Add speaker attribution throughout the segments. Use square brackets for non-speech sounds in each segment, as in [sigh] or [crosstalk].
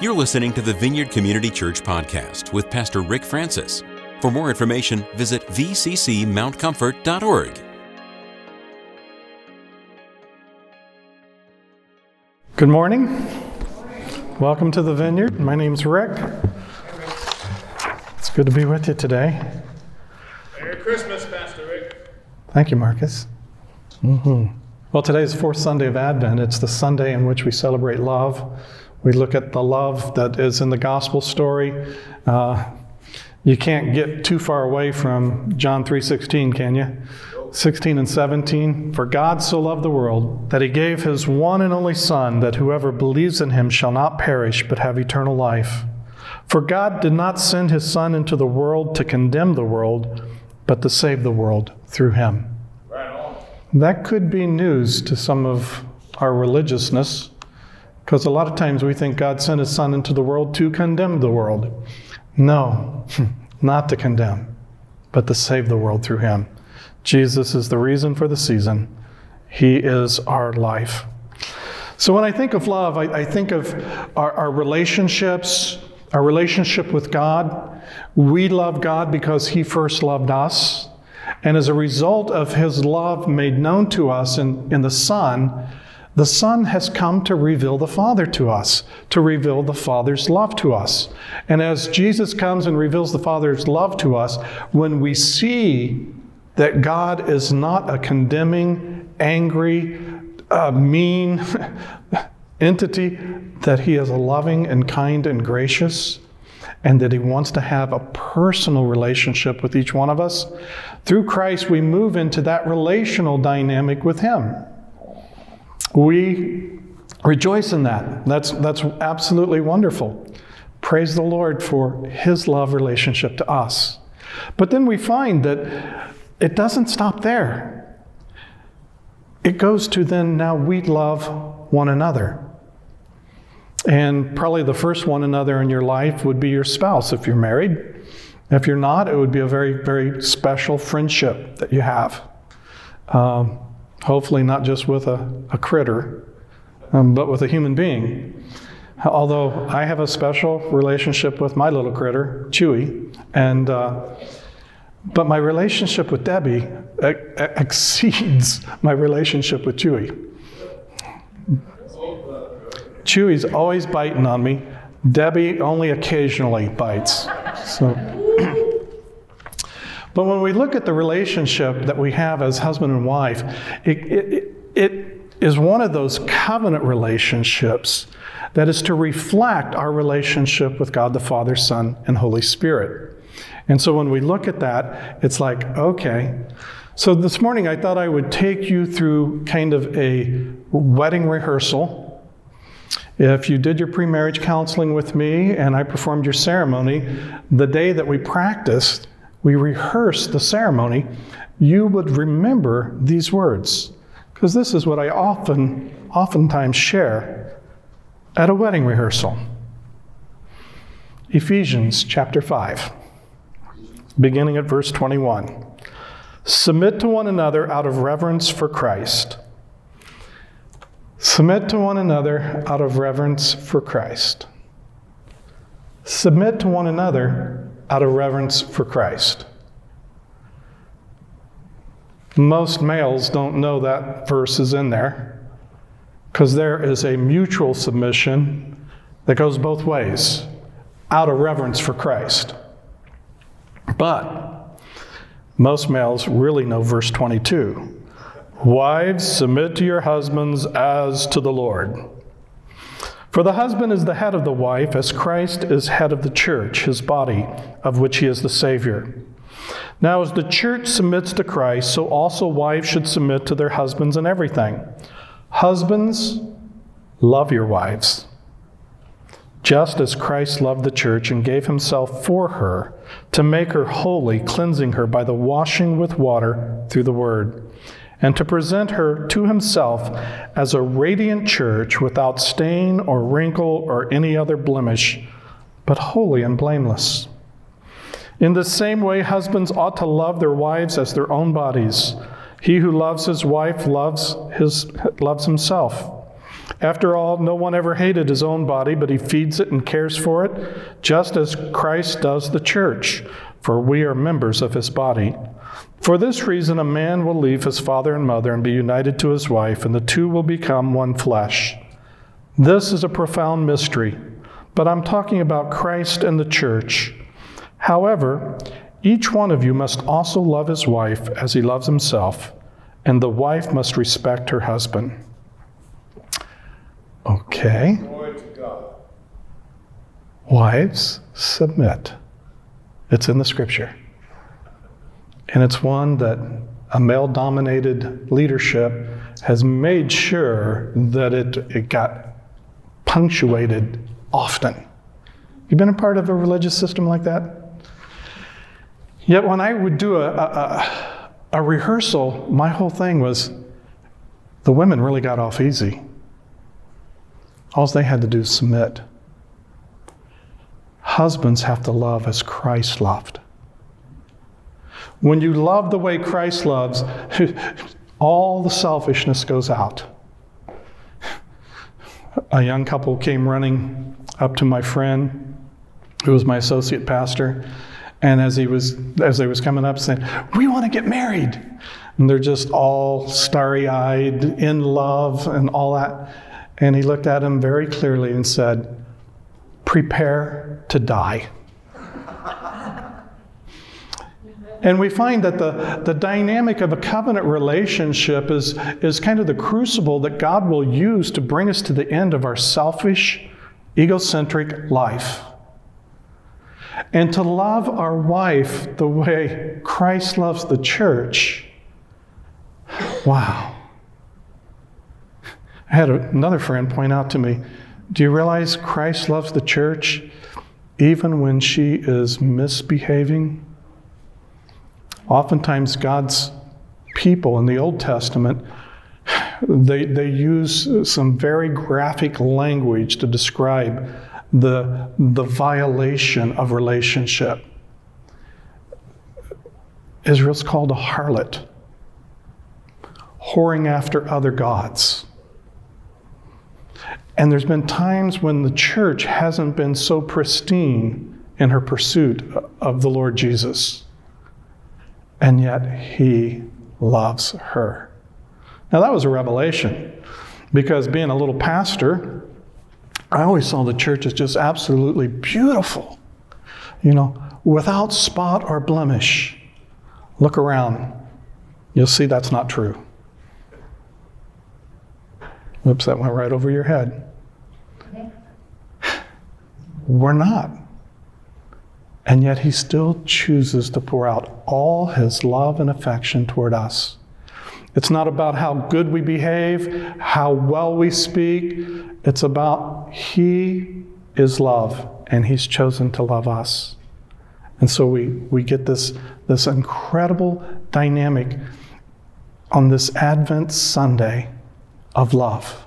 Speaker 1: You're listening to the Vineyard Community Church podcast with Pastor Rick Francis. For more information, visit vccmountcomfort.org.
Speaker 2: Good morning. Welcome to the Vineyard. My name's Rick. It's good to be with you today.
Speaker 3: Merry Christmas, Pastor Rick.
Speaker 2: Thank you, Marcus. hmm Well, today is the fourth Sunday of Advent. It's the Sunday in which we celebrate love. We look at the love that is in the gospel story. Uh, you can't get too far away from John 3:16, can you? 16 and 17 For God so loved the world that he gave his one and only son that whoever believes in him shall not perish but have eternal life. For God did not send his son into the world to condemn the world but to save the world through him.
Speaker 3: Right.
Speaker 2: That could be news to some of our religiousness because a lot of times we think God sent his son into the world to condemn the world. No, [laughs] not to condemn, but to save the world through him. Jesus is the reason for the season, he is our life. So when I think of love, I, I think of our, our relationships, our relationship with God. We love God because he first loved us. And as a result of his love made known to us in, in the Son, the Son has come to reveal the Father to us, to reveal the Father's love to us. And as Jesus comes and reveals the Father's love to us, when we see that God is not a condemning, angry, uh, mean [laughs] entity, that He is a loving and kind and gracious, and that He wants to have a personal relationship with each one of us, through Christ we move into that relational dynamic with Him. We rejoice in that. That's, that's absolutely wonderful. Praise the Lord for His love relationship to us. But then we find that it doesn't stop there. It goes to then now we love one another. And probably the first one another in your life would be your spouse if you're married. If you're not, it would be a very, very special friendship that you have. Um, hopefully, not just with a, a critter, um, but with a human being. Although I have a special relationship with my little critter, Chewy, and uh, but my relationship with Debbie exceeds [laughs] my relationship with Chewy. Chewy's always biting on me. Debbie only occasionally bites. So, [clears throat] but when we look at the relationship that we have as husband and wife, it, it, it is one of those covenant relationships that is to reflect our relationship with God the Father, Son, and Holy Spirit. And so when we look at that, it's like, okay. So this morning I thought I would take you through kind of a wedding rehearsal. If you did your pre marriage counseling with me and I performed your ceremony, the day that we practiced, we rehearse the ceremony, you would remember these words. Because this is what I often, oftentimes share at a wedding rehearsal. Ephesians chapter 5 beginning at verse 21. Submit to one another out of reverence for Christ. Submit to one another out of reverence for Christ. Submit to one another out of reverence for Christ. Most males don't know that verse is in there because there is a mutual submission that goes both ways out of reverence for Christ. But most males really know verse 22. Wives, submit to your husbands as to the Lord. For the husband is the head of the wife, as Christ is head of the church, his body, of which he is the Savior. Now, as the church submits to Christ, so also wives should submit to their husbands in everything. Husbands, love your wives, just as Christ loved the church and gave himself for her to make her holy, cleansing her by the washing with water through the word, and to present her to himself as a radiant church without stain or wrinkle or any other blemish, but holy and blameless. In the same way, husbands ought to love their wives as their own bodies. He who loves his wife loves, his, loves himself. After all, no one ever hated his own body, but he feeds it and cares for it, just as Christ does the church, for we are members of his body. For this reason, a man will leave his father and mother and be united to his wife, and the two will become one flesh. This is a profound mystery, but I'm talking about Christ and the church. However, each one of you must also love his wife as he loves himself, and the wife must respect her husband. Okay. Wives, submit. It's in the scripture. And it's one that a male dominated leadership has made sure that it, it got punctuated often. You've been a part of a religious system like that? Yet when I would do a, a, a, rehearsal, my whole thing was the women really got off easy. All they had to do is submit. Husbands have to love as Christ loved. When you love the way Christ loves, [laughs] all the selfishness goes out. A young couple came running up to my friend, who was my associate pastor, and as he was as they was coming up saying, "We want to get married." And they're just all starry-eyed, in love and all that. And he looked at him very clearly and said, "Prepare to die." And we find that the, the dynamic of a covenant relationship is, is kind of the crucible that God will use to bring us to the end of our selfish, egocentric life. And to love our wife the way Christ loves the church. Wow. I had another friend point out to me Do you realize Christ loves the church even when she is misbehaving? Oftentimes, God's people in the Old Testament, they, they use some very graphic language to describe the, the violation of relationship. Israel's called a harlot, whoring after other gods. And there's been times when the church hasn't been so pristine in her pursuit of the Lord Jesus and yet he loves her. Now, that was a revelation because being a little pastor, I always saw the church as just absolutely beautiful, you know, without spot or blemish. Look around, you'll see that's not true. Oops, that went right over your head. We're not. And yet he still chooses to pour out all his love and affection toward us. It's not about how good we behave, how well we speak. It's about he is love and he's chosen to love us. And so we, we get this, this incredible dynamic on this Advent Sunday of love,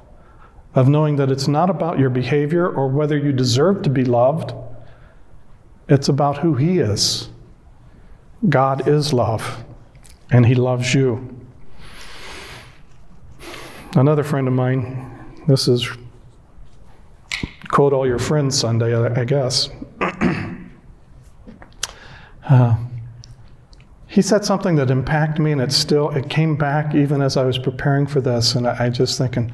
Speaker 2: of knowing that it's not about your behavior or whether you deserve to be loved it's about who He is. God is love, and He loves you. Another friend of mine, this is quote all your friends Sunday, I guess. [clears throat] uh, he said something that impacted me, and it still it came back even as I was preparing for this, and I, I just thinking,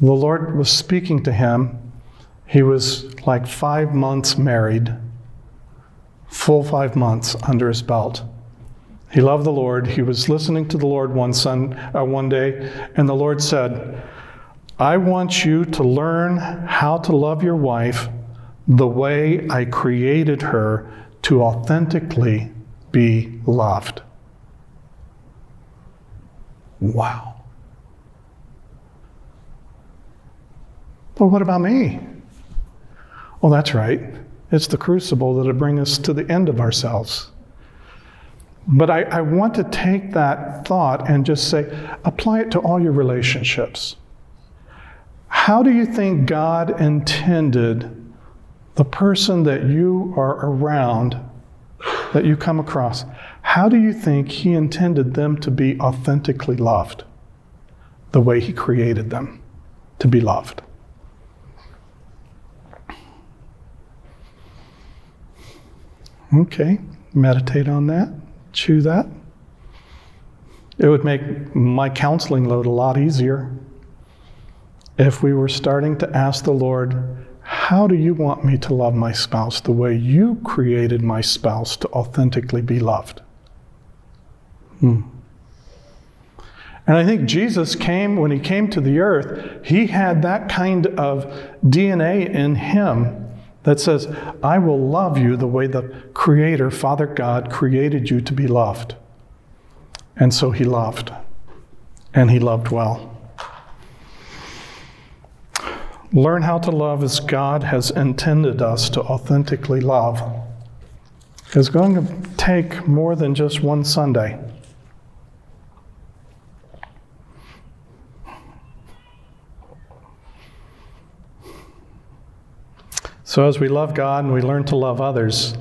Speaker 2: the Lord was speaking to him he was like five months married, full five months under his belt. He loved the Lord. He was listening to the Lord one, sun, uh, one day, and the Lord said, I want you to learn how to love your wife the way I created her to authentically be loved. Wow. But what about me? Well, that's right. It's the crucible that'll bring us to the end of ourselves. But I, I, want to take that thought and just say, apply it to all your relationships. How do you think God intended the person that you are around, that you come across, how do you think He intended them to be authentically loved? The way He created them. to be loved. Okay, meditate on that, chew that. It would make my counseling load a lot easier if we were starting to ask the Lord, How do you want me to love my spouse the way you created my spouse to authentically be loved? Hmm. And I think Jesus came, when he came to the earth, he had that kind of DNA in him that says, I will love you the way the Creator, Father God, created you to be loved. And so he loved, and he loved well. Learn how to love as God has intended us to authentically love. It's going to take more than just one Sunday. So, as we love God and we learn to love others,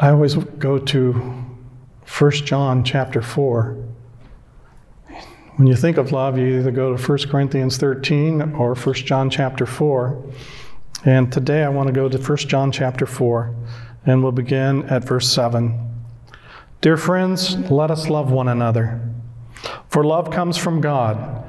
Speaker 2: I always go to 1 John chapter 4. When you think of love, you either go to 1 Corinthians 13 or 1 John chapter 4. And today I want to go to 1 John chapter 4, and we'll begin at verse 7. Dear friends, let us love one another. For love comes from God.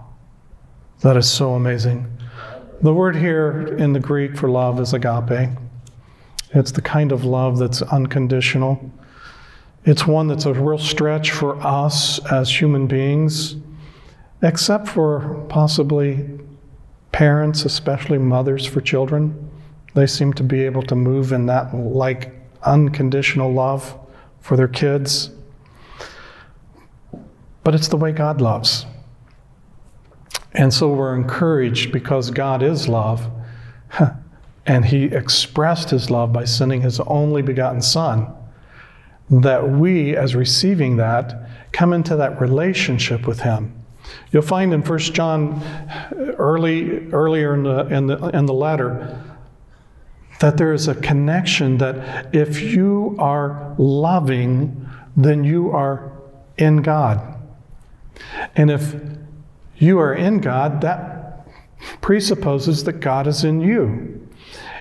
Speaker 2: That is so amazing. The word here in the Greek for love is agape. It's the kind of love that's unconditional. It's one that's a real stretch for us as human beings, except for possibly parents, especially mothers for children. They seem to be able to move in that like unconditional love for their kids. But it's the way God loves. And so we're encouraged because God is love. [laughs] And he expressed his love by sending his only begotten Son. That we, as receiving that, come into that relationship with him. You'll find in 1 John uh, early, earlier in the, in, the, in the letter that there is a connection that if you are loving, then you are in God. And if you are in God, that presupposes that God is in you.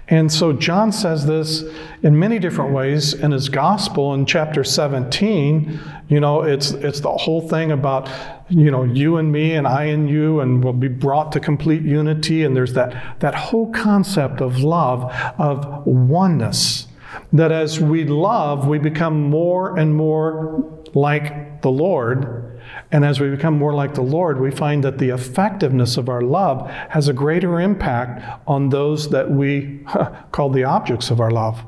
Speaker 2: And so John says this in many different ways in his gospel in chapter 17. You know, it's it's the whole thing about, you know, you and me and I and you and we'll be brought to complete unity and there's that that whole concept of love of oneness that as we love we become more and more like the Lord and as we become more like the Lord, we find that the effectiveness of our love has a greater impact on those that we [laughs] call the objects of our love.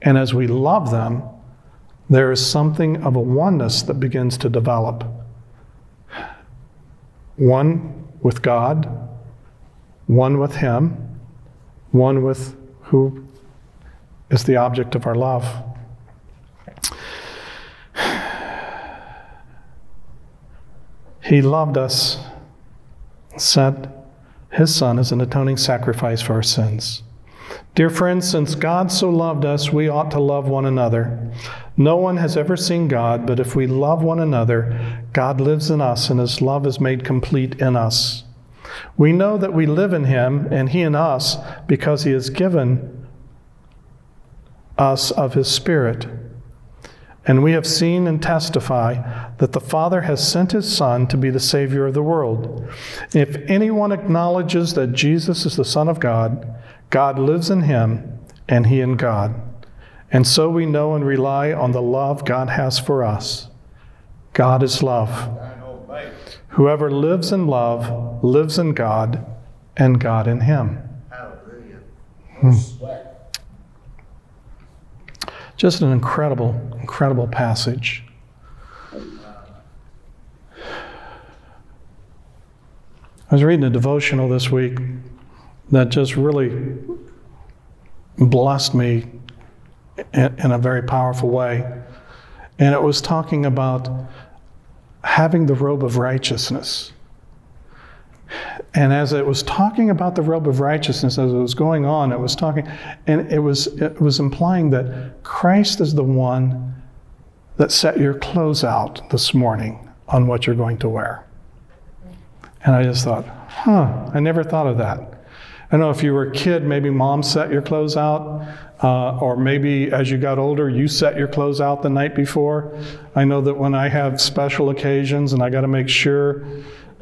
Speaker 2: And as we love them, there is something of a oneness that begins to develop. One with God, one with Him, one with who is the object of our love. He loved us, sent his Son as an atoning sacrifice for our sins. Dear friends, since God so loved us, we ought to love one another. No one has ever seen God, but if we love one another, God lives in us and his love is made complete in us. We know that we live in him and he in us because he has given us of his Spirit. And we have seen and testify that the Father has sent his Son to be the Savior of the world. If anyone acknowledges that Jesus is the Son of God, God lives in him, and he in God. And so we know and rely on the love God has for us. God is love. Whoever lives in love lives in God, and God in him. Hallelujah. Hmm. Just an incredible, incredible passage. I was reading a devotional this week that just really blessed me in, a very powerful way. And it was talking about having the robe of righteousness. And as it was talking about the robe of righteousness, as it was going on, it was talking, and it was it was implying that Christ is the one that set your clothes out this morning on what you're going to wear. And I just thought, huh, I never thought of that. I don't know if you were a kid, maybe mom set your clothes out, uh, or maybe as you got older, you set your clothes out the night before. I know that when I have special occasions and I got to make sure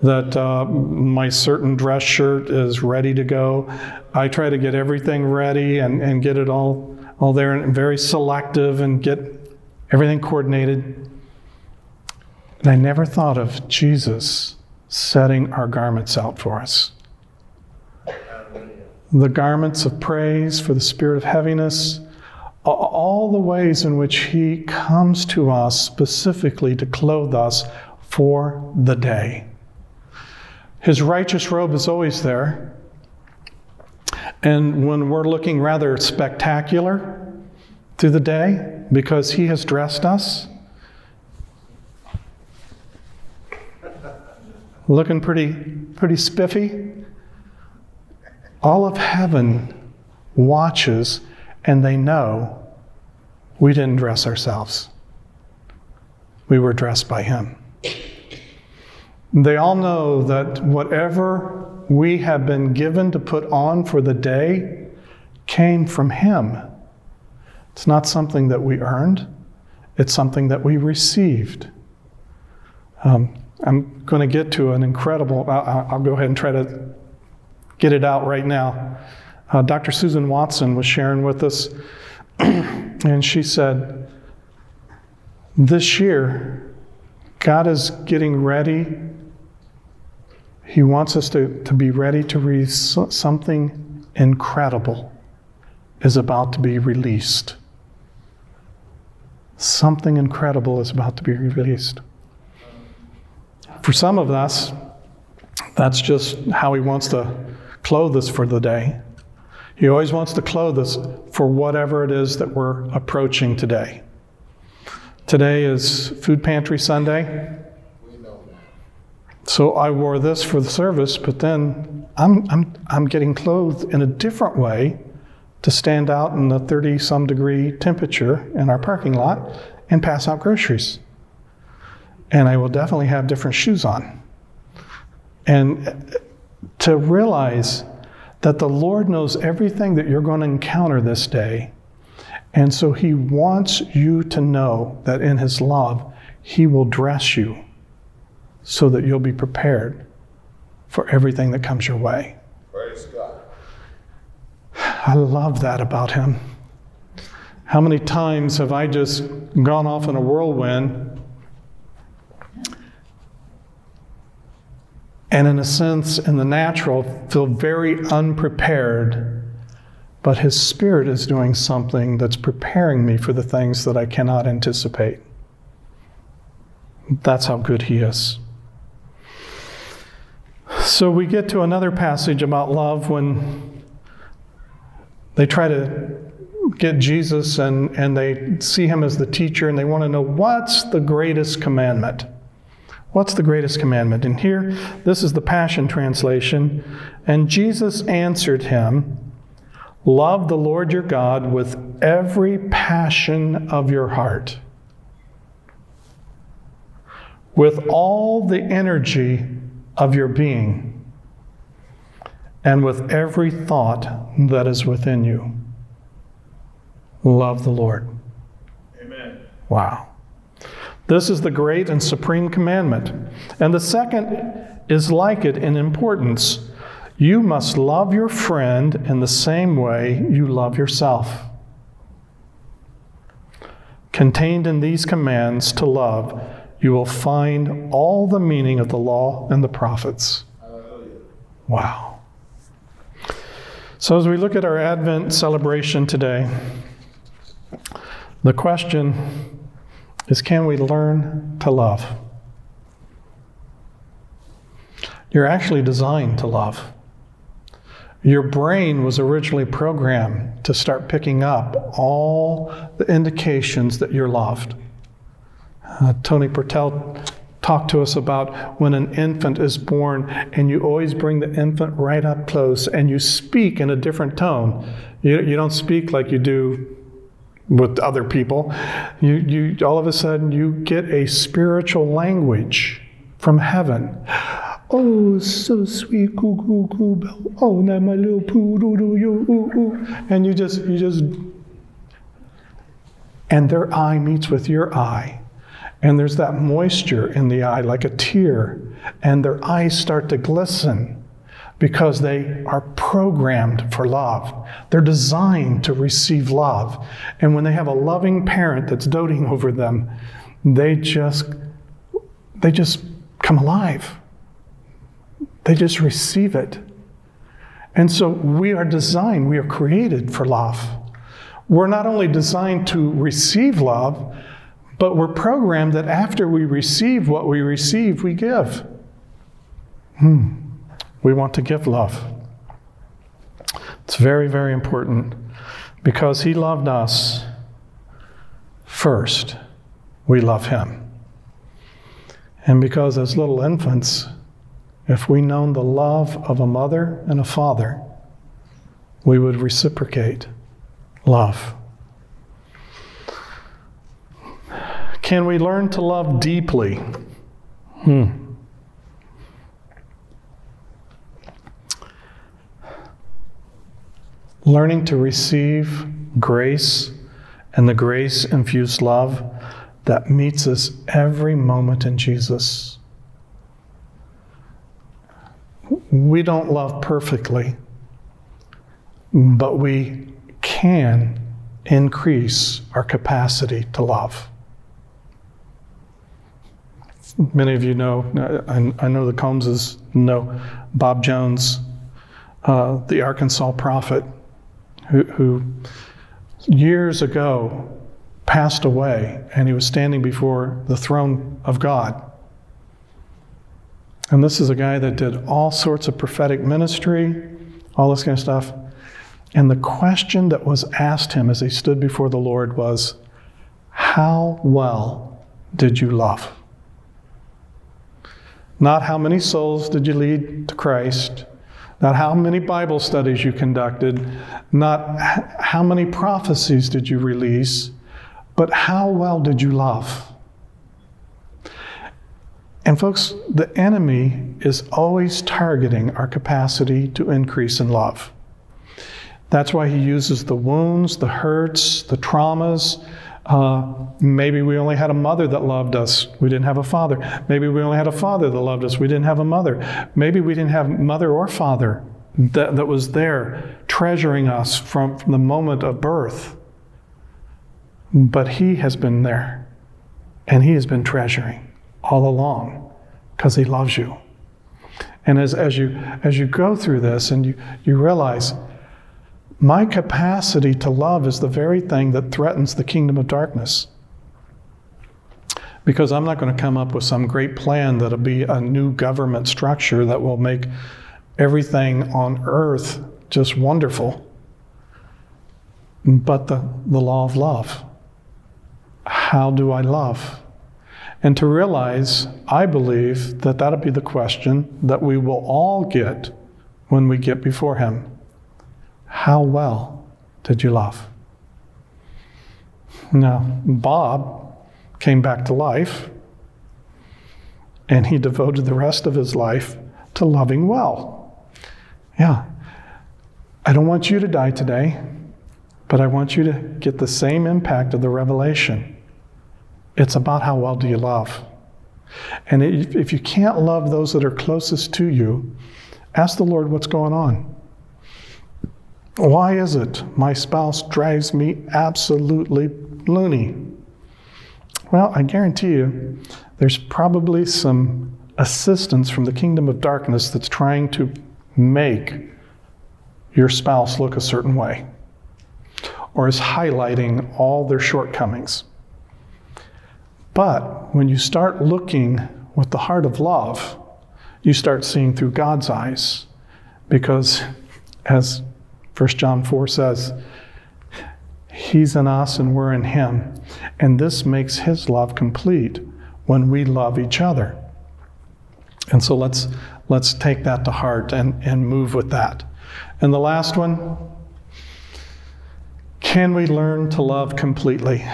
Speaker 2: that uh, my certain dress shirt is ready to go, I try to get everything ready and, and get it all, all there and very selective and get everything coordinated. And I never thought of Jesus setting our garments out for us. The garments of praise for the spirit of heaviness, all the ways in which He comes to us specifically to clothe us for the day. His righteous robe is always there. And when we're looking rather spectacular through the day, because He has dressed us, looking pretty, pretty spiffy. All of heaven watches and they know we didn't dress ourselves. We were dressed by Him. They all know that whatever we have been given to put on for the day came from Him. It's not something that we earned, it's something that we received. Um, I'm going to get to an incredible, I'll, I'll, go ahead and try to get it out right now. Uh, Dr. Susan Watson was sharing with us, [clears throat] and she said, This year, God is getting ready. He wants us to, to be ready to read something incredible is about to be released. Something incredible is about to be released. For some of us, that's just how He wants to clothe us for the day. He always wants to clothe us for whatever it is that we're approaching today. Today is Food Pantry Sunday. So I wore this for the service, but then I'm, I'm, I'm getting clothed in a different way to stand out in the 30 some degree temperature in our parking lot and pass out groceries and I will definitely have different shoes on. And uh, to realize that the Lord knows everything that you're going to encounter this day. And so He wants you to know that in His love, He will dress you so that you'll be prepared for everything that comes your way.
Speaker 4: Praise God.
Speaker 2: I love that about Him. How many times have I just gone off in a whirlwind and in a sense, in the natural, feel very unprepared. But His Spirit is doing something that's preparing me for the things that I cannot anticipate. That's how good He is. So we get to another passage about love when they try to get Jesus and, and they see him as the teacher and they want to know what's the greatest commandment. What's the greatest commandment? And here, this is the Passion Translation. And Jesus answered him, Love the Lord your God with every passion of your heart, with all the energy of your being, and with every thought that is within you. Love the Lord.
Speaker 3: Amen.
Speaker 2: Wow. This is the great and supreme commandment. And the second is like it in importance. You must love your friend in the same way you love yourself. Contained in these commands to love, you will find all the meaning of the law and the prophets. Wow. So, as we look at our Advent celebration today, the question is can we learn to love? You're actually designed to love. Your brain was originally programmed to start picking up all the indications that you're loved. Uh, Tony Pertel talked to us about when an infant is born, and you always bring the infant right up close and you speak in a different tone. You, you don't speak like you do with other people. You, you, all of a sudden, you get a spiritual language from heaven. Oh, so sweet, goo goo goo. Oh, now my little poo doo doo you ooh ooh. And you just you just and their eye meets with your eye. And there's that moisture in the eye like a tear, and their eyes start to glisten because they are programmed for love. They're designed to receive love. And when they have a loving parent that's doting [laughs] over them, they just they just come alive. They just receive it. And so we are designed, we are created for love. We're not only designed to receive love, but we're programmed that after we receive what we receive, we give. Hmm. We want to give love. It's very, very important because He loved us first, we love Him. And because as little infants, if we known the love of a mother and a father, we would reciprocate love. Can we learn to love deeply? Hmm. Learning to receive grace and the grace infused love that meets us every moment in Jesus we don't love perfectly, but we can increase our capacity to love. Many of you know, I, know the Combses know Bob Jones, uh, the Arkansas prophet, who, who years ago passed away and he was standing before the throne of God. And this is a guy that did all sorts of prophetic ministry, all this kind of stuff. And the question that was asked him as he stood before the Lord was, How well did you love? Not how many souls did you lead to Christ, not how many Bible studies you conducted, not how many prophecies did you release, but how well did you love? And, folks, the enemy is always targeting our capacity to increase in love. That's why he uses the wounds, the hurts, the traumas. Uh, maybe we only had a mother that loved us. We didn't have a father. Maybe we only had a father that loved us. We didn't have a mother. Maybe we didn't have mother or father that, that was there treasuring us from, from the moment of birth. But he has been there, and he has been treasuring all along because He loves you. And as, as, you, as you go through this and you, you realize, my capacity to love is the very thing that threatens the kingdom of darkness. Because I'm not going to come up with some great plan that'll be a new government structure that will make everything on earth just wonderful. But the, the law of love. How do I love? And to realize, I believe that that'll be the question that we will all get when we get before Him. How well did you love? Now, Bob came back to life, and he devoted the rest of his life to loving well. Yeah. I don't want you to die today, but I want you to get the same impact of the revelation it's about how well do you love. And if you can't love those that are closest to you, ask the Lord what's going on. Why is it my spouse drives me absolutely loony? Well, I guarantee you, there's probably some assistance from the kingdom of darkness that's trying to make your spouse look a certain way or is highlighting all their shortcomings. But when you start looking with the heart of love, you start seeing through God's eyes. Because, as 1 John 4 says, He's in us and we're in Him. And this makes His love complete when we love each other. And so let's, let's take that to heart and, and move with that. And the last one can we learn to love completely?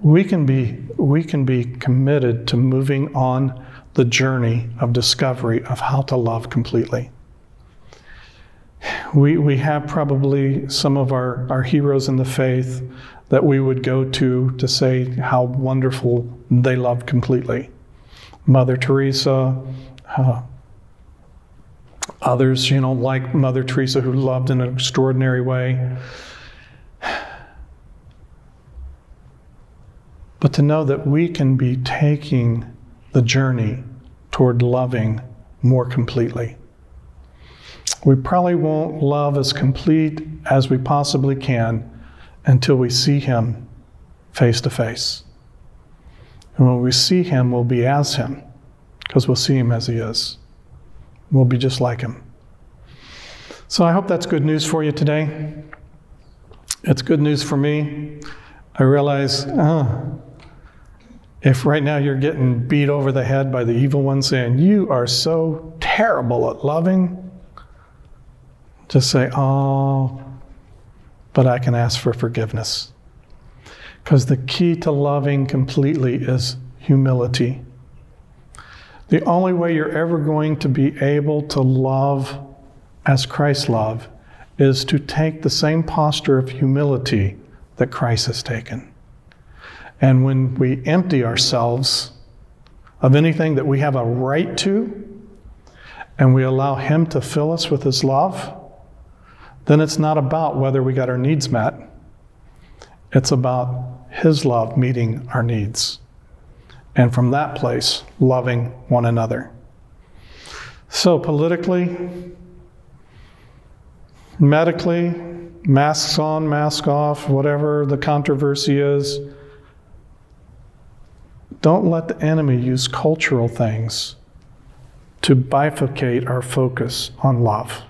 Speaker 2: We can be, we can be committed to moving on the journey of discovery of how to love completely. We, we have probably some of our, our heroes in the faith that we would go to to say how wonderful they love completely. Mother Teresa, uh, others, you know, like Mother Teresa, who loved in an extraordinary way. But to know that we can be taking the journey toward loving more completely. We probably won't love as complete as we possibly can until we see Him face to face. And when we see Him, we'll be as Him, because we'll see Him as He is. We'll be just like Him. So I hope that's good news for you today. It's good news for me. I realize, oh, if right now you're getting beat over the head by the evil one saying, You are so terrible at loving, just say, Oh, but I can ask for forgiveness. Because the key to loving completely is humility. The only way you're ever going to be able to love as Christ loved is to take the same posture of humility that Christ has taken. And when we empty ourselves of anything that we have a right to, and we allow Him to fill us with His love, then it's not about whether we got our needs met. It's about His love meeting our needs. And from that place, loving one another. So, politically, medically, masks on, mask off, whatever the controversy is, don't let the enemy use cultural things to bifurcate our focus on love.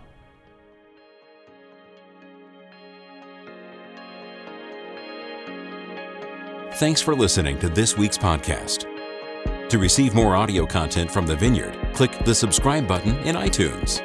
Speaker 1: Thanks for listening to this week's podcast. To receive more audio content from the Vineyard, click the subscribe button in iTunes.